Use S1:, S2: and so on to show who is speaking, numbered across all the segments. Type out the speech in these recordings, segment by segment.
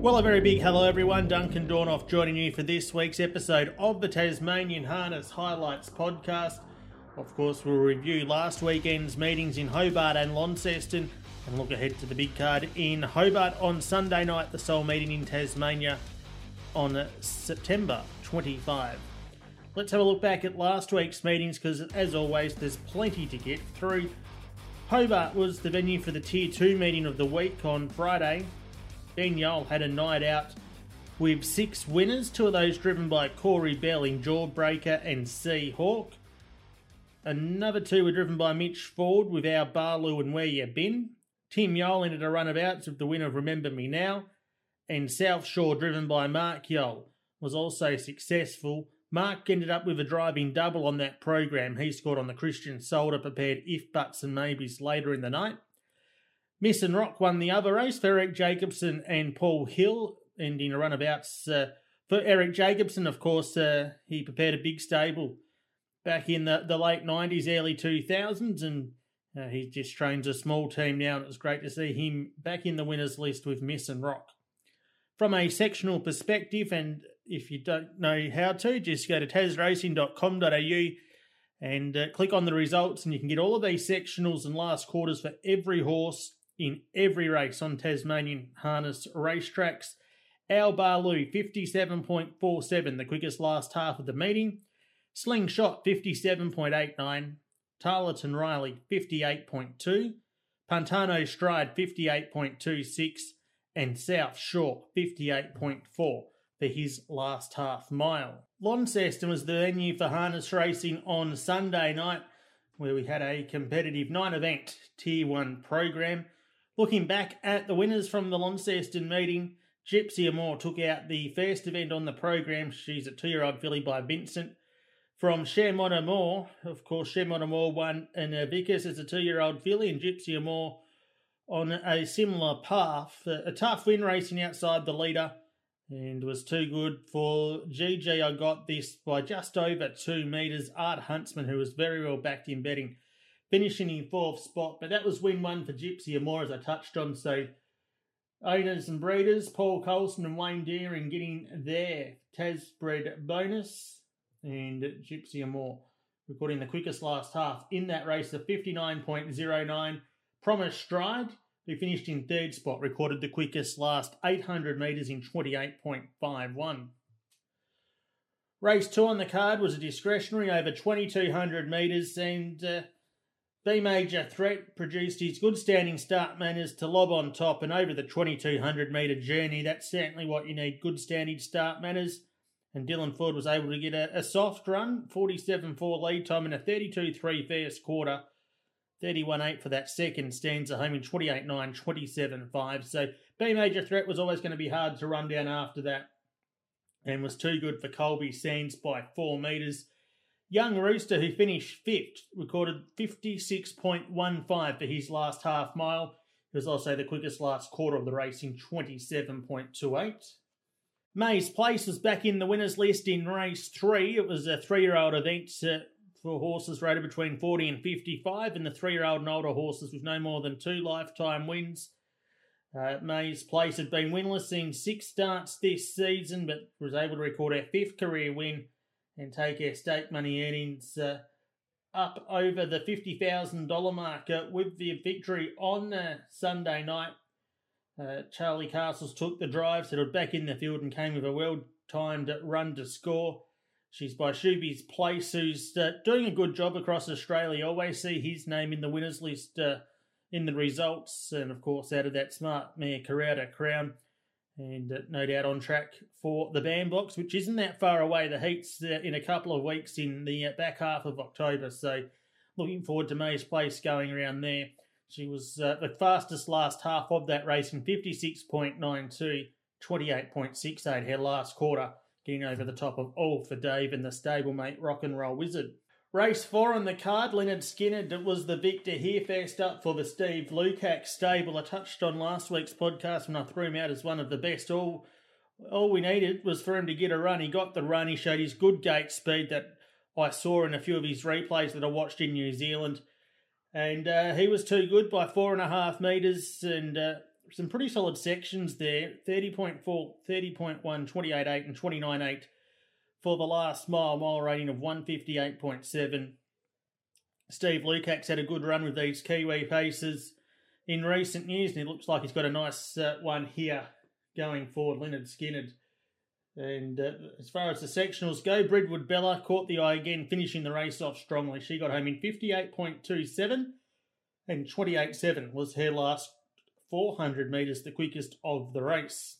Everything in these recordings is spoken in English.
S1: Well, a very big hello, everyone. Duncan Dornauf joining you for this week's episode of the Tasmanian Harness Highlights podcast. Of course, we'll review last weekend's meetings in Hobart and Launceston and look ahead to the big card in Hobart on Sunday night, the sole meeting in Tasmania on September 25. Let's have a look back at last week's meetings because, as always, there's plenty to get through. Hobart was the venue for the Tier 2 meeting of the week on Friday. Yole had a night out with six winners, two of those driven by Corey Bell in Jawbreaker and Sea Hawk. Another two were driven by Mitch Ford with Our Barloo and Where You Been. Tim Yole entered a runabouts with the winner of Remember Me Now. And South Shore, driven by Mark Yole, was also successful. Mark ended up with a driving double on that program. He scored on the Christian Salter prepared if buts and maybes later in the night. Miss and Rock won the other race for Eric Jacobson and Paul Hill, ending a runabouts uh, for Eric Jacobson. Of course, uh, he prepared a big stable back in the, the late 90s, early 2000s, and uh, he just trains a small team now, and it was great to see him back in the winners list with Miss and Rock. From a sectional perspective, and if you don't know how to, just go to tasracing.com.au and uh, click on the results, and you can get all of these sectionals and last quarters for every horse in every race on Tasmanian harness racetracks. Al Barloo, 57.47, the quickest last half of the meeting. Slingshot, 57.89. Tarleton Riley, 58.2. Pantano Stride, 58.26. And South Shore, 58.4 for his last half mile. Launceston was the venue for harness racing on Sunday night, where we had a competitive nine event Tier 1 program. Looking back at the winners from the Launceston meeting, Gypsy Amore took out the first event on the program. She's a two-year-old filly by Vincent. From Shermont Amore, of course, Shermont Amore won in a Vickers as a two-year-old filly, and Gypsy Amore on a similar path. A tough win racing outside the leader, and was too good for GG. I got this by just over two metres. Art Huntsman, who was very well backed in betting finishing in fourth spot. But that was win one for Gypsy Amore, as I touched on. So owners and breeders, Paul Colson and Wayne Deering getting their Tasbred bonus, and Gypsy Amore recording the quickest last half in that race of 59.09. Promise Stride, who finished in third spot, recorded the quickest last 800 metres in 28.51. Race two on the card was a discretionary over 2200 metres, and uh, B Major Threat produced his good standing start manners to lob on top and over the 2200 metre journey. That's certainly what you need good standing start manners. And Dylan Ford was able to get a, a soft run, 47 4 lead time and a 32 3 first quarter. 31 8 for that second stanza home in 28 9, 27 5. So B Major Threat was always going to be hard to run down after that and was too good for Colby Sands by four metres. Young Rooster, who finished fifth, recorded 56.15 for his last half mile. He was also the quickest last quarter of the race in 27.28. Mays Place was back in the winners list in race three. It was a three year old event uh, for horses rated between 40 and 55, and the three year old and older horses with no more than two lifetime wins. Uh, Mays Place had been winless in six starts this season, but was able to record a fifth career win and take our stake money earnings uh, up over the $50,000 mark uh, with the victory on uh, Sunday night. Uh, Charlie Castles took the drive, settled back in the field, and came with a well timed run to score. She's by Shuby's Place, who's uh, doing a good job across Australia. always see his name in the winners list uh, in the results, and of course, out of that smart mare, Carrera Crown and uh, no doubt on track for the bandbox, which isn't that far away. The heats uh, in a couple of weeks in the uh, back half of October, so looking forward to May's Place going around there. She was uh, the fastest last half of that race in 56.92, 28.68 her last quarter, getting over the top of All for Dave and the stablemate Rock and Roll Wizard. Race four on the card, Leonard Skinner was the victor here. First up for the Steve Lukacs stable. I touched on last week's podcast when I threw him out as one of the best. All all we needed was for him to get a run. He got the run. He showed his good gate speed that I saw in a few of his replays that I watched in New Zealand. And uh, he was too good by four and a half metres and uh, some pretty solid sections there 30.4, 30.1, 28.8, and 29.8 for the last mile, mile rating of 158.7. Steve Lukacs had a good run with these Kiwi paces in recent years, and it looks like he's got a nice uh, one here going forward. Leonard Skinnard. And uh, as far as the sectionals go, Bridwood Bella caught the eye again, finishing the race off strongly. She got home in 58.27 and 28.7 was her last 400 metres, the quickest of the race.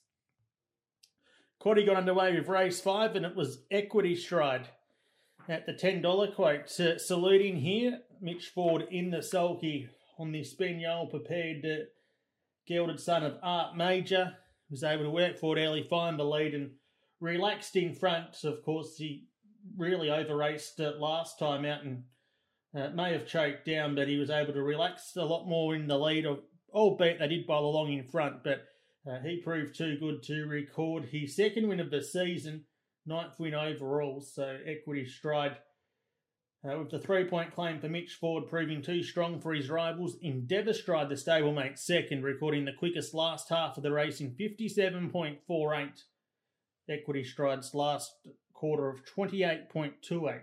S1: Quaddy got underway with race five, and it was Equity Stride at the $10 quote. Saluting here, Mitch Ford in the sulky on the Spaniel prepared uh, gelded son of Art Major. Was able to work for it early, find the lead, and relaxed in front. Of course, he really over raced uh, last time out and uh, may have choked down, but he was able to relax a lot more in the lead, of albeit they did bowl along in front. But uh, he proved too good to record his second win of the season, ninth win overall. So Equity Stride uh, with the three point claim for Mitch Ford proving too strong for his rivals. Endeavour Stride, the stablemate, second, recording the quickest last half of the race in 57.48. Equity Stride's last quarter of 28.28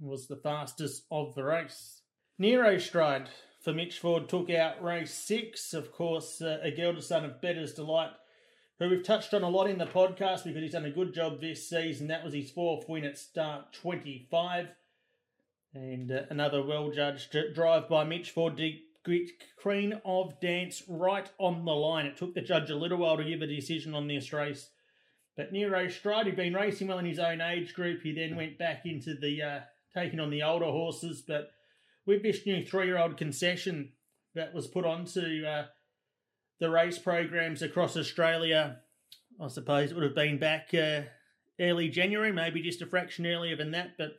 S1: was the fastest of the race. Nero Stride for Mitch Ford took out race six. Of course, uh, a gelded son of Bettor's Delight, who we've touched on a lot in the podcast because he's done a good job this season. That was his fourth win at start 25. And uh, another well judged drive by Mitch Ford to get Queen of Dance right on the line. It took the judge a little while to give a decision on this race. But Nero Stride, he'd been racing well in his own age group. He then went back into the uh, taking on the older horses. But this new three year old concession that was put onto uh, the race programs across Australia, I suppose it would have been back uh, early January, maybe just a fraction earlier than that. But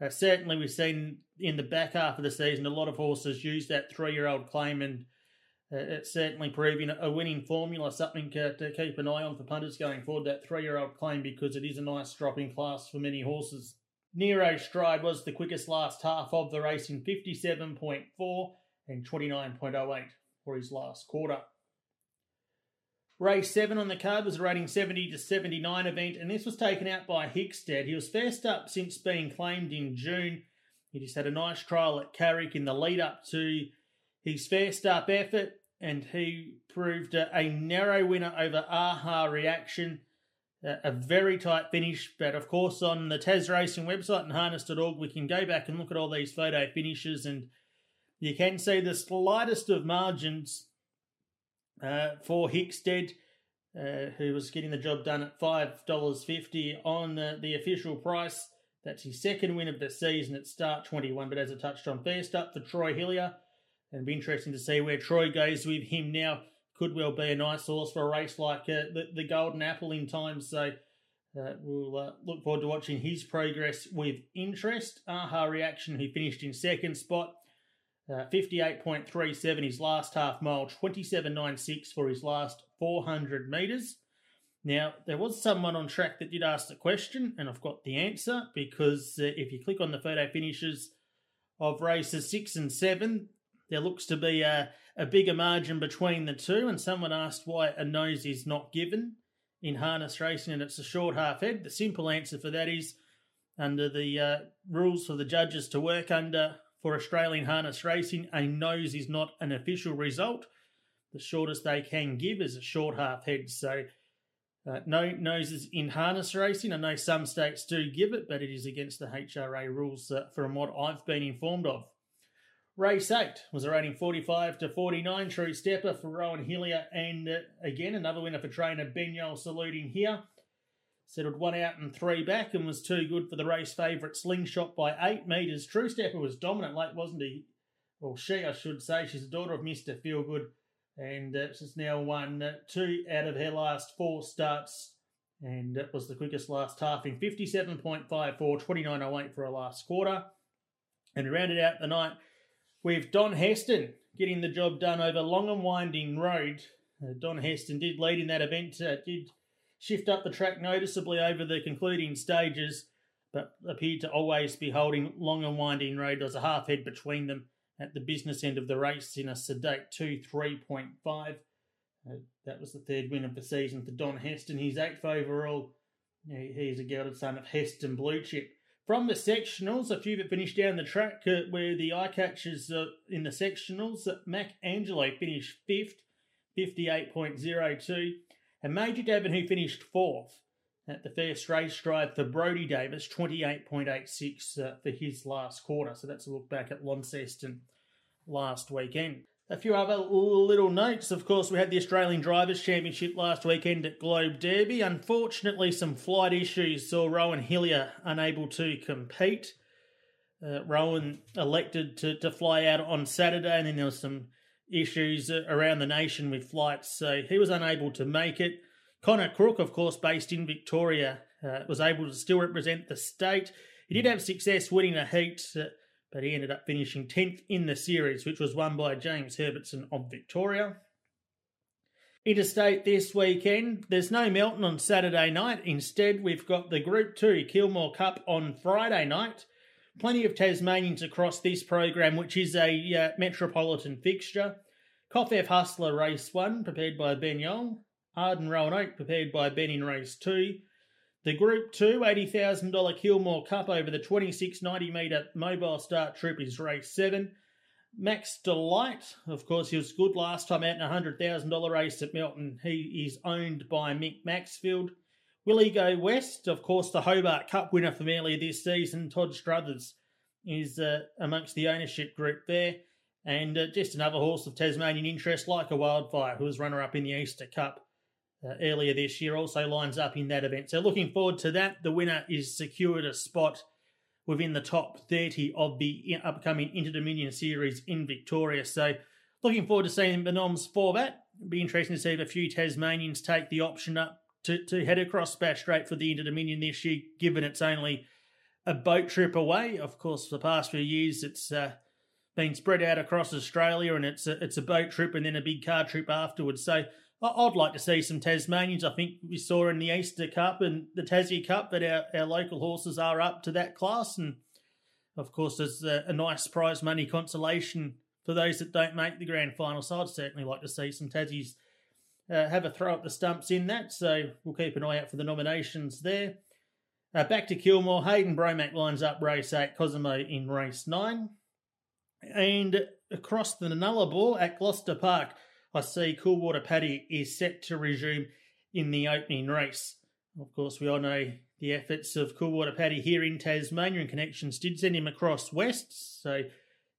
S1: uh, certainly, we've seen in the back half of the season a lot of horses use that three-year-old claim, and uh, it's certainly proving a winning formula, something to keep an eye on for punters going forward. That three-year-old claim because it is a nice dropping class for many horses. Nero Stride was the quickest last half of the race in 57.4 and 29.08 for his last quarter. Race 7 on the card was a rating 70 to 79 event, and this was taken out by Hickstead. He was first up since being claimed in June. He just had a nice trial at Carrick in the lead up to his first up effort, and he proved a, a narrow winner over Aha Reaction. A, very tight finish, but of course, on the Tas Racing website and harness.org, we can go back and look at all these photo finishes, and you can see the slightest of margins uh, for Hickstead, uh, who was getting the job done at $5.50 on the official price. That's his second win of the season at start 21. But as I touched on, first up for Troy Hillier. And it'll be interesting to see where Troy goes with him now. Could well be a nice horse for a race like uh, the, the Golden Apple in time. So uh, we'll uh, look forward to watching his progress with interest. Aha Reaction, who finished in second spot. Uh, 58.37 his last half mile, 27.96 for his last 400 metres. Now, there was someone on track that did ask the question, and I've got the answer because uh, if you click on the photo finishes of races six and seven, there looks to be a, a bigger margin between the two. And someone asked why a nose is not given in harness racing and it's a short half head. The simple answer for that is under the uh, rules for the judges to work under for Australian harness racing, a nose is not an official result. The shortest they can give is a short half head. So, uh, no noses in harness racing. I know some states do give it, but it is against the HRA rules uh, from what I've been informed of. Race 8 was a rating 45 to 49. True stepper for Rowan Hillier, and uh, again, another winner for trainer Ben Yole saluting here. Settled one out and three back and was too good for the race favourite Slingshot by eight metres. True Stepper was dominant late, wasn't he? Well, she, I should say. She's the daughter of Mr. Feelgood and uh, she's now won uh, two out of her last four starts and it was the quickest last half in 57.54, 29.08 for her last quarter. And rounded out the night with Don Heston getting the job done over Long and Winding Road. Uh, Don Heston did lead in that event, uh, did shift up the track noticeably over the concluding stages, but appeared to always be holding long and winding road. There was a half head between them at the business end of the race in a sedate 2 3.5. Uh, that was the third win of the season for Don Heston. He's eighth overall. He's a gelded son of Heston Blue Chip. From the sectionals, a few that finished down the track uh, where the eye catchers uh, in the sectionals, uh, Mac Angelo finished fifth, 58.02, and Major Devon, who finished fourth at the first race drive for Brody Davis, 28.86 uh, for his last quarter. So that's a look back at Launceston last weekend. A few other little notes. Of course, we had the Australian Drivers' Championship last weekend at Globe Derby. Unfortunately, some flight issues saw Rowan Hillier unable to compete. Uh, Rowan elected to, to fly out on Saturday, and then there was some issues around the nation with flights, so he was unable to make it. Connor Crook, of course, based in Victoria, uh, was able to still represent the state. He did have success winning a heat. Uh, but he ended up finishing 10th in the series, which was won by James Herbertson of Victoria. Interstate this weekend, there's no Melton on Saturday night. Instead, we've got the Group 2 Kilmore Cup on Friday night. Plenty of Tasmanians across this program, which is a uh, metropolitan fixture. Koffef Hustler Race 1, prepared by Ben Young. Arden Roanoke, prepared by Ben in Race 2. The Group 2 $80,000 Kilmore Cup over the 2690 metre mobile start trip is race 7. Max Delight, of course, he was good last time out in a $100,000 race at Melton. He is owned by Mick Maxfield. Will he go west? Of course, the Hobart Cup winner from earlier this season, Todd Struthers, is uh, amongst the ownership group there. And uh, just another horse of Tasmanian interest, like a wildfire, who was runner up in the Easter Cup uh, earlier this year, also lines up in that event. So looking forward to that. The winner is secured a spot within the top 30 of the upcoming Inter Dominion Series in Victoria. So looking forward to seeing the noms for that. It'll be interesting to see if a few Tasmanians take the option up to, to head across Bass Strait for the Inter Dominion this year, given it's only a boat trip away. Of course, for the past few years, it's uh, been spread out across Australia and it's a, it's a boat trip and then a big car trip afterwards. So I'd like to see some Tasmanians. I think we saw in the Easter Cup and the Tassie Cup that our, our local horses are up to that class. And of course, there's a, a nice prize money consolation for those that don't make the grand final. So I'd certainly like to see some Tassies uh, have a throw at the stumps in that. So we'll keep an eye out for the nominations there. Uh, back to Kilmore. Hayden Bromac lines up race 8, Cosimo in race 9. And across the Nullarbor at Gloucester Park. I see Coolwater Paddy is set to resume in the opening race. Of course, we all know the efforts of Coolwater Paddy here in Tasmania and connections did send him across west. So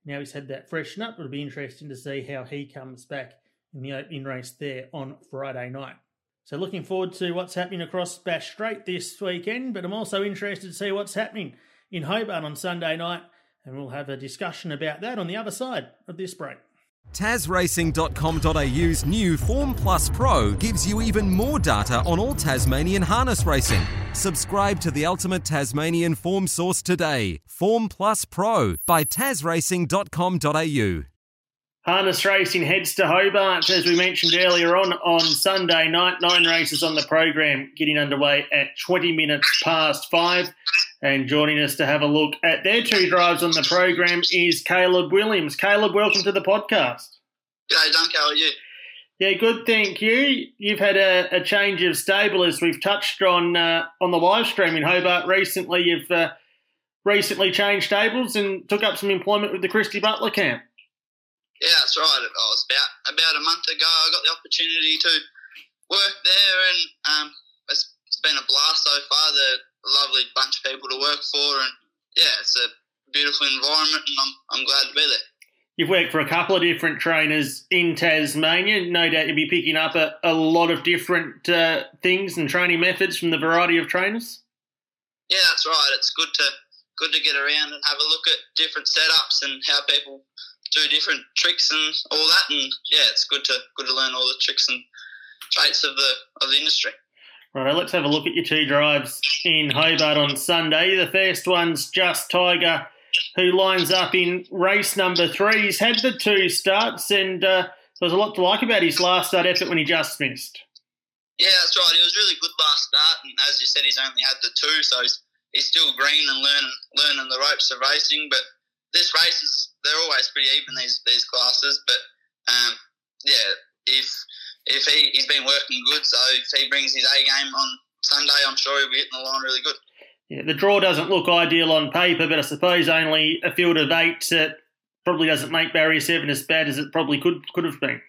S1: now he's had that freshen up. It'll be interesting to see how he comes back in the opening race there on Friday night. So looking forward to what's happening across Bass Strait this weekend, but I'm also interested to see what's happening in Hobart on Sunday night, and we'll have a discussion about that on the other side of this break.
S2: TasRacing.com.au's new Form Plus Pro gives you even more data on all Tasmanian harness racing. Subscribe to the ultimate Tasmanian form source today. Form Plus Pro by TasRacing.com.au.
S1: Harness racing heads to Hobart, as we mentioned earlier on, on Sunday night. Nine races on the program, getting underway at 20 minutes past five. And joining us to have a look at their two drives on the program is Caleb Williams. Caleb, welcome to the podcast.
S3: G'day, Dunk. How are you?
S1: Yeah, good, thank you. You've had a, a change of stable as we've touched on uh, on the live stream in Hobart recently. You've uh, recently changed stables and took up some employment with the Christy Butler camp.
S3: Yeah, that's right. It was about about a month ago. I got the opportunity to work there, and um, it's, it's been a blast so far. The lovely bunch of people to work for, and yeah, it's a beautiful environment, and I'm I'm glad to be there.
S1: You've worked for a couple of different trainers in Tasmania. No doubt you'll be picking up a, a lot of different uh, things and training methods from the variety of trainers.
S3: Yeah, that's right. It's good to good to get around and have a look at different setups and how people do different tricks and all that. And yeah, it's good to good to learn all the tricks and traits of the of the industry.
S1: Right, let's have a look at your two drives in Hobart on Sunday. The first one's Just Tiger, who lines up in race number three. He's had the two starts, and uh, there's a lot to like about his last start effort when he just missed.
S3: Yeah, that's right. He was really good last start, and as you said, he's only had the two, so he's, he's still green and learning learning the ropes of racing. But this race is they're always pretty even these these classes. But um, yeah, if if he he's been working good, so if he brings his A game on Sunday, I'm sure he'll be hitting the line really good.
S1: Yeah, the draw doesn't look ideal on paper, but I suppose only a field of eight uh, probably doesn't make barrier seven as bad as it probably could could have been.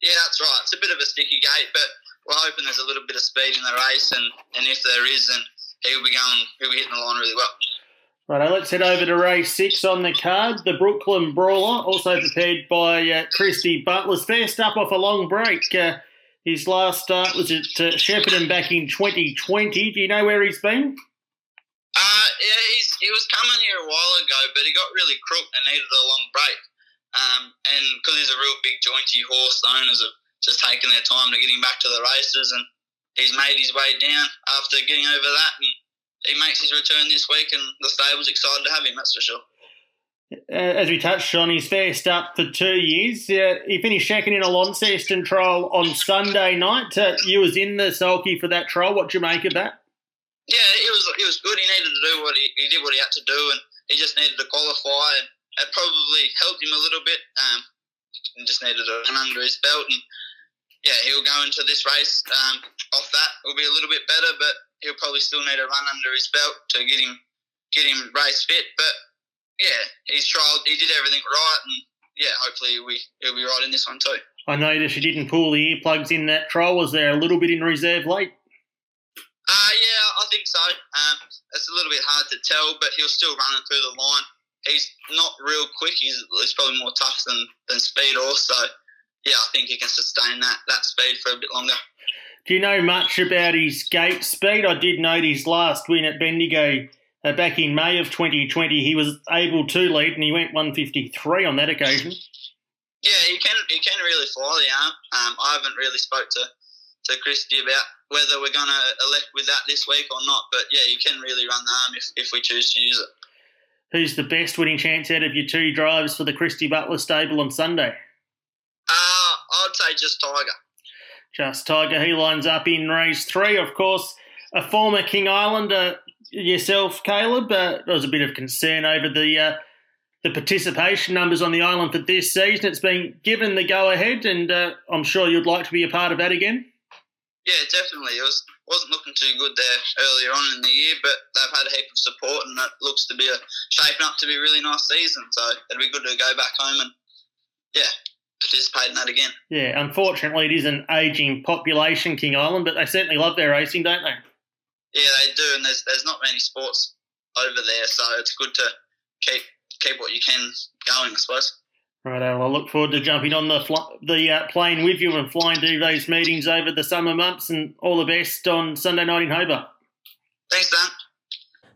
S3: Yeah, that's right. It's a bit of a sticky gate, but we're hoping there's a little bit of speed in the race, and, and if there is, then he'll be going, he'll be hitting the line really well.
S1: Right, let's head over to race six on the card. The Brooklyn Brawler, also prepared by uh, Christy Butler's first up off a long break. Uh, his last start was at uh, Shepparton back in 2020. Do you know where he's been?
S3: Uh, yeah, he was coming here a while ago, but he got really crook and needed a long break. Um, and because he's a real big jointy horse, the owners have just taken their time to get him back to the races, and he's made his way down after getting over that. And he makes his return this week, and the stable's excited to have him. That's for sure.
S1: Uh, as we touched on, he's first up for two years. Uh, he finished second in a Launceston trial on Sunday night. Uh, you was in the sulky for that trial. What do you make of that?
S3: Yeah, it was it was good. He needed to do what he, he did what he had to do, and he just needed to qualify, and it probably helped him a little bit. Um, and just needed to run under his belt, and yeah, he'll go into this race um, off that. It'll be a little bit better, but he'll probably still need a run under his belt to get him get him race fit. But yeah, he's tried. He did everything right, and yeah, hopefully we he'll be right in this one too.
S1: I noticed you didn't pull the earplugs in that trial. Was there a little bit in reserve late?
S3: Uh, yeah, I think so. Um, it's a little bit hard to tell, but he'll still running through the line. He's not real quick. He's, he's probably more tough than, than speed also. Yeah, I think he can sustain that, that speed for a bit longer.
S1: Do you know much about his gate speed? I did note his last win at Bendigo uh, back in May of 2020. He was able to lead and he went 153 on that occasion.
S3: Yeah, he can he can really fly the arm. Um, I haven't really spoke to, to Christy about whether we're going to elect with that this week or not, but yeah, you can really run the arm if, if we choose to use it.
S1: Who's the best winning chance out of your two drivers for the Christy Butler stable on Sunday?
S3: Uh, I'd say just Tiger.
S1: Just Tiger. He lines up in race three, of course. A former King Islander, yourself, Caleb. Uh, there was a bit of concern over the uh, the participation numbers on the island for this season. It's been given the go ahead, and uh, I'm sure you'd like to be a part of that again.
S3: Yeah, definitely. It was wasn't looking too good there earlier on in the year, but they've had a heap of support, and it looks to be a, shaping up to be a really nice season. So it'd be good to go back home and yeah, participate in that again.
S1: Yeah, unfortunately, it is an ageing population, King Island, but they certainly love their racing, don't they?
S3: Yeah, they do, and there's there's not many sports over there, so it's good to keep keep what you can going, I suppose.
S1: Right, well, I look forward to jumping on the fl- the uh, plane with you and flying to those meetings over the summer months, and all the best on Sunday night in Hobart.
S3: Thanks, Dan.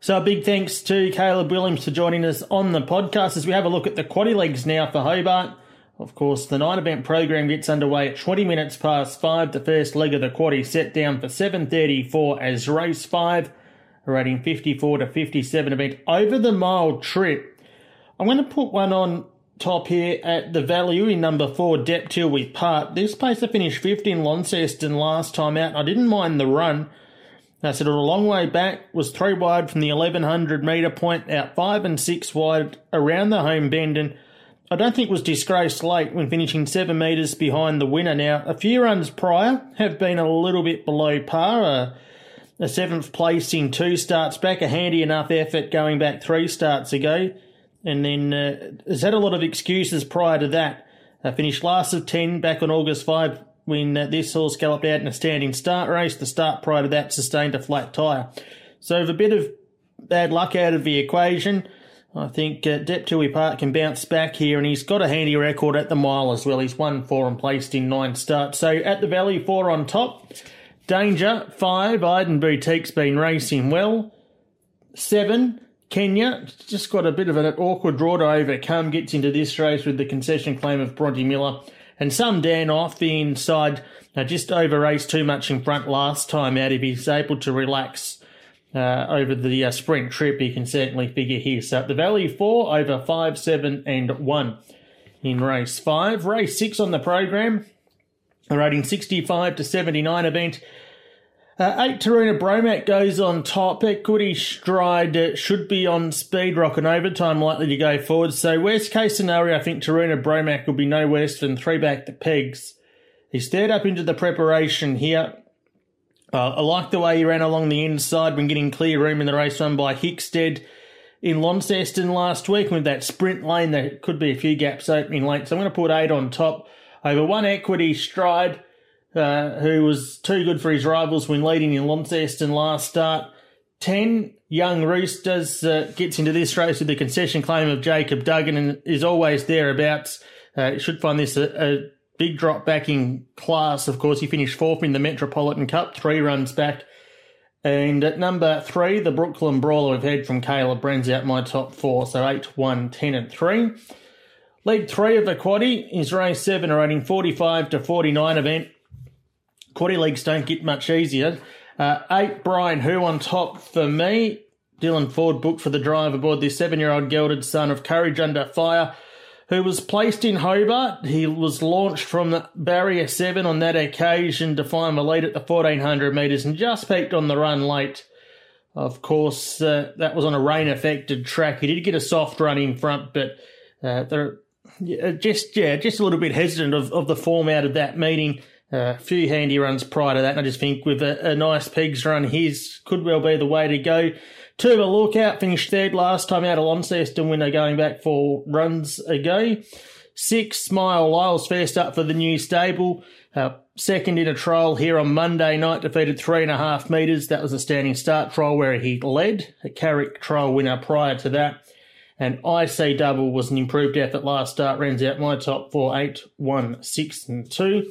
S1: So, a big thanks to Caleb Williams for joining us on the podcast as we have a look at the quaddy legs now for Hobart. Of course, the night event program gets underway at 20 minutes past 5. The first leg of the quaddy set down for 7.34 as race 5, rating 54 to 57 event over the mile trip. I'm going to put one on top here at the value in number 4, Dep Till We Part. This pacer finished 5th in Launceston last time out. I didn't mind the run. I said a long way back, was three wide from the 1100 metre point, out five and six wide around the home bend, and I don't think was disgraced late when finishing seven metres behind the winner. Now, a few runs prior have been a little bit below par. Uh, a seventh place in two starts back, a handy enough effort going back three starts ago, and then uh, has had a lot of excuses prior to that. Finished last of 10 back on August 5 when uh, this horse galloped out in a standing start race. The start prior to that sustained a flat tyre. So, with a bit of bad luck out of the equation, I think uh, Dep Till We Part can bounce back here, and he's got a handy record at the mile as well. He's won four and placed in nine starts. So at the Valley, four on top. Danger, five. Iden Boutique's been racing well. Seven. Kenya, just got a bit of an awkward draw to overcome, gets into this race with the concession claim of Bronte Miller. And some Dan off the inside, Now just over raced too much in front last time out. If he's able to relax uh, over the uh, sprint trip, you can certainly figure here. So the Valley, four over five, seven, and one in race five. Race six on the program, a rating 65 to 79 event. Uh, eight Taruna Bromac goes on top. Equity Stride uh, should be on speed rock and overtime, likely to go forward. So, worst case scenario, I think Taruna Bromac will be no worse than three back the pegs. He's third up into the preparation here. Uh, I like the way he ran along the inside when getting clear room in the race run by Hickstead in Launceston last week with that sprint lane. There could be a few gaps opening late, so I'm going to put eight on top over one equity stride, uh, who was too good for his rivals when leading in Launceston last start. 10 young roosters uh, gets into this race with the concession claim of Jacob Duggan and is always thereabouts. Uh, should find this a, a big drop back in class. Of course, he finished fourth in the Metropolitan Cup, three runs back and at number three, the Brooklyn Brawler we've had from Caleb Brens out my top four, so 8, 1, 10, and 3. League three of the quaddy is race seven, a rating 45 to 49 event. Quaddy leagues don't get much easier. Uh, eight, Brian Who on top for me. Dylan Ford booked for the drive aboard this seven year old gelded son of Courage Under Fire who was placed in Hobart. He was launched from the barrier seven on that occasion to find the lead at the 1400 metres and just peaked on the run late. Of course, uh, that was on a rain affected track. He did get a soft run in front, but uh, they're just yeah, just a little bit hesitant of, of the form out of that meeting. Uh, a few handy runs prior to that, and I just think with a, a nice pegs run, his could well be the way to go. A lookout, finished third last time out of Launceston when they're going back four runs ago. Six, Smile Lyles first up for the new stable. Uh, second in a trial here on Monday night, defeated three and a half metres. That was a standing start trial where he led. A Carrick trial winner prior to that. And IC Double was an improved effort last start, runs out my top four, eight, one, six, and two.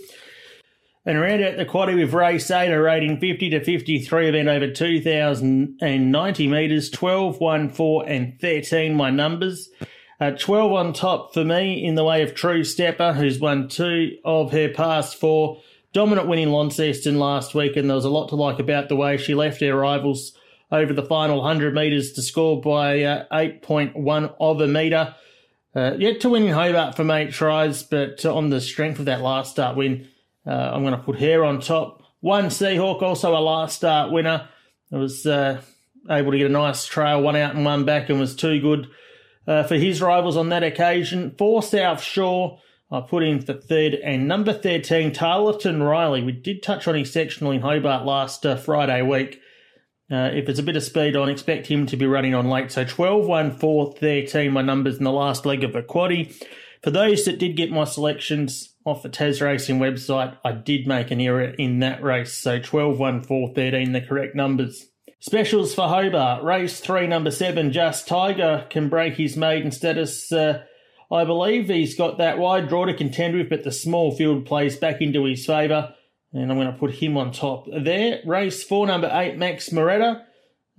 S1: And around out the quaddy with 8, a rating 50 to 53 event over 2,090 metres, 12, 1, 4, and 13, my numbers. Uh, 12 on top for me in the way of True Stepper, who's won two of her past four. Dominant win in Launceston last week, and there was a lot to like about the way she left her rivals over the final 100 metres to score by uh, 8.1 of a metre. Uh, yet to win in Hobart from eight tries, but on the strength of that last start win, uh, I'm going to put here on top. One Seahawk, also a last start winner. I was uh, able to get a nice trail, one out and one back, and was too good uh, for his rivals on that occasion. Four South Shore, I put in for third, and number 13, Tarleton Riley. We did touch on his sectional in Hobart last uh, Friday week. Uh, if it's a bit of speed on, expect him to be running on late. So 12, 1, 4, 13, my numbers in the last leg of the quaddy. For those that did get my selections, off the Tas Racing website, I did make an error in that race. So 12, 1, 4, 13, the correct numbers. Specials for Hobart. Race 3, number 7, Just Tiger can break his maiden status. Uh, I believe he's got that wide draw to contend with, but the small field plays back into his favour. And I'm going to put him on top there. Race 4, number 8, Max Moretta.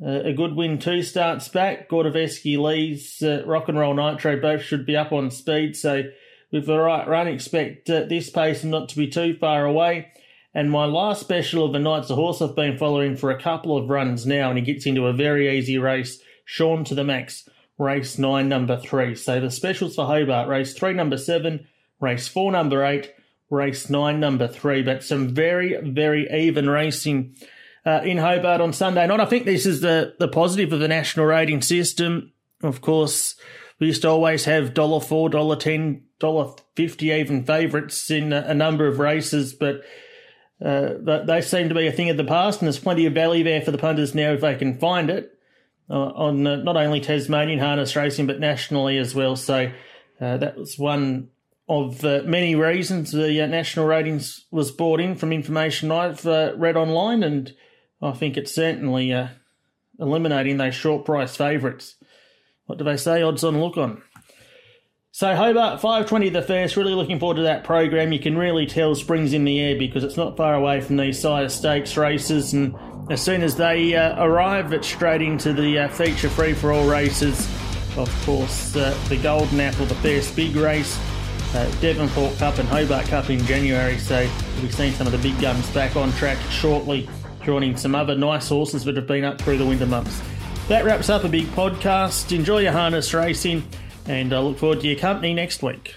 S1: A good win, two starts back. Gordoveski, Lee's uh, Rock and Roll Nitro both should be up on speed. So with the right run, expect uh, this pace not to be too far away. And my last special of the night's a horse I've been following for a couple of runs now, and he gets into a very easy race. Sean to the max, race nine, number three. So the specials for Hobart, race three, number seven, race four, number eight, race nine, number three. But some very, very even racing uh, in Hobart on Sunday night. I think this is the, the positive of the national rating system. Of course, we used to always have dollar four, dollar ten, dollar fifty even favourites in a, a, number of races, but uh, they seem to be a thing of the past, and there's plenty of value there for the punters now if they can find it uh, on not only Tasmanian harness racing but nationally as well. So uh, that was one of uh, many reasons the uh, national ratings was brought in from information I've read online, and I think it's certainly eliminating those short price favourites what do they say? Odds on look on. So Hobart 520 the first. Really looking forward to that program. You can really tell spring's in the air because it's not far away from these sire stakes races, and as soon as they uh, arrive, it's straight into the uh, feature free for all races. Of course, uh, the Golden Apple, the first big race, uh, Devonport Cup and Hobart Cup in January. So we'll be seeing some of the big guns back on track shortly, joining some other nice horses that have been up through the winter months. That wraps up a big podcast. Enjoy your harness racing, and I look forward to your company next week.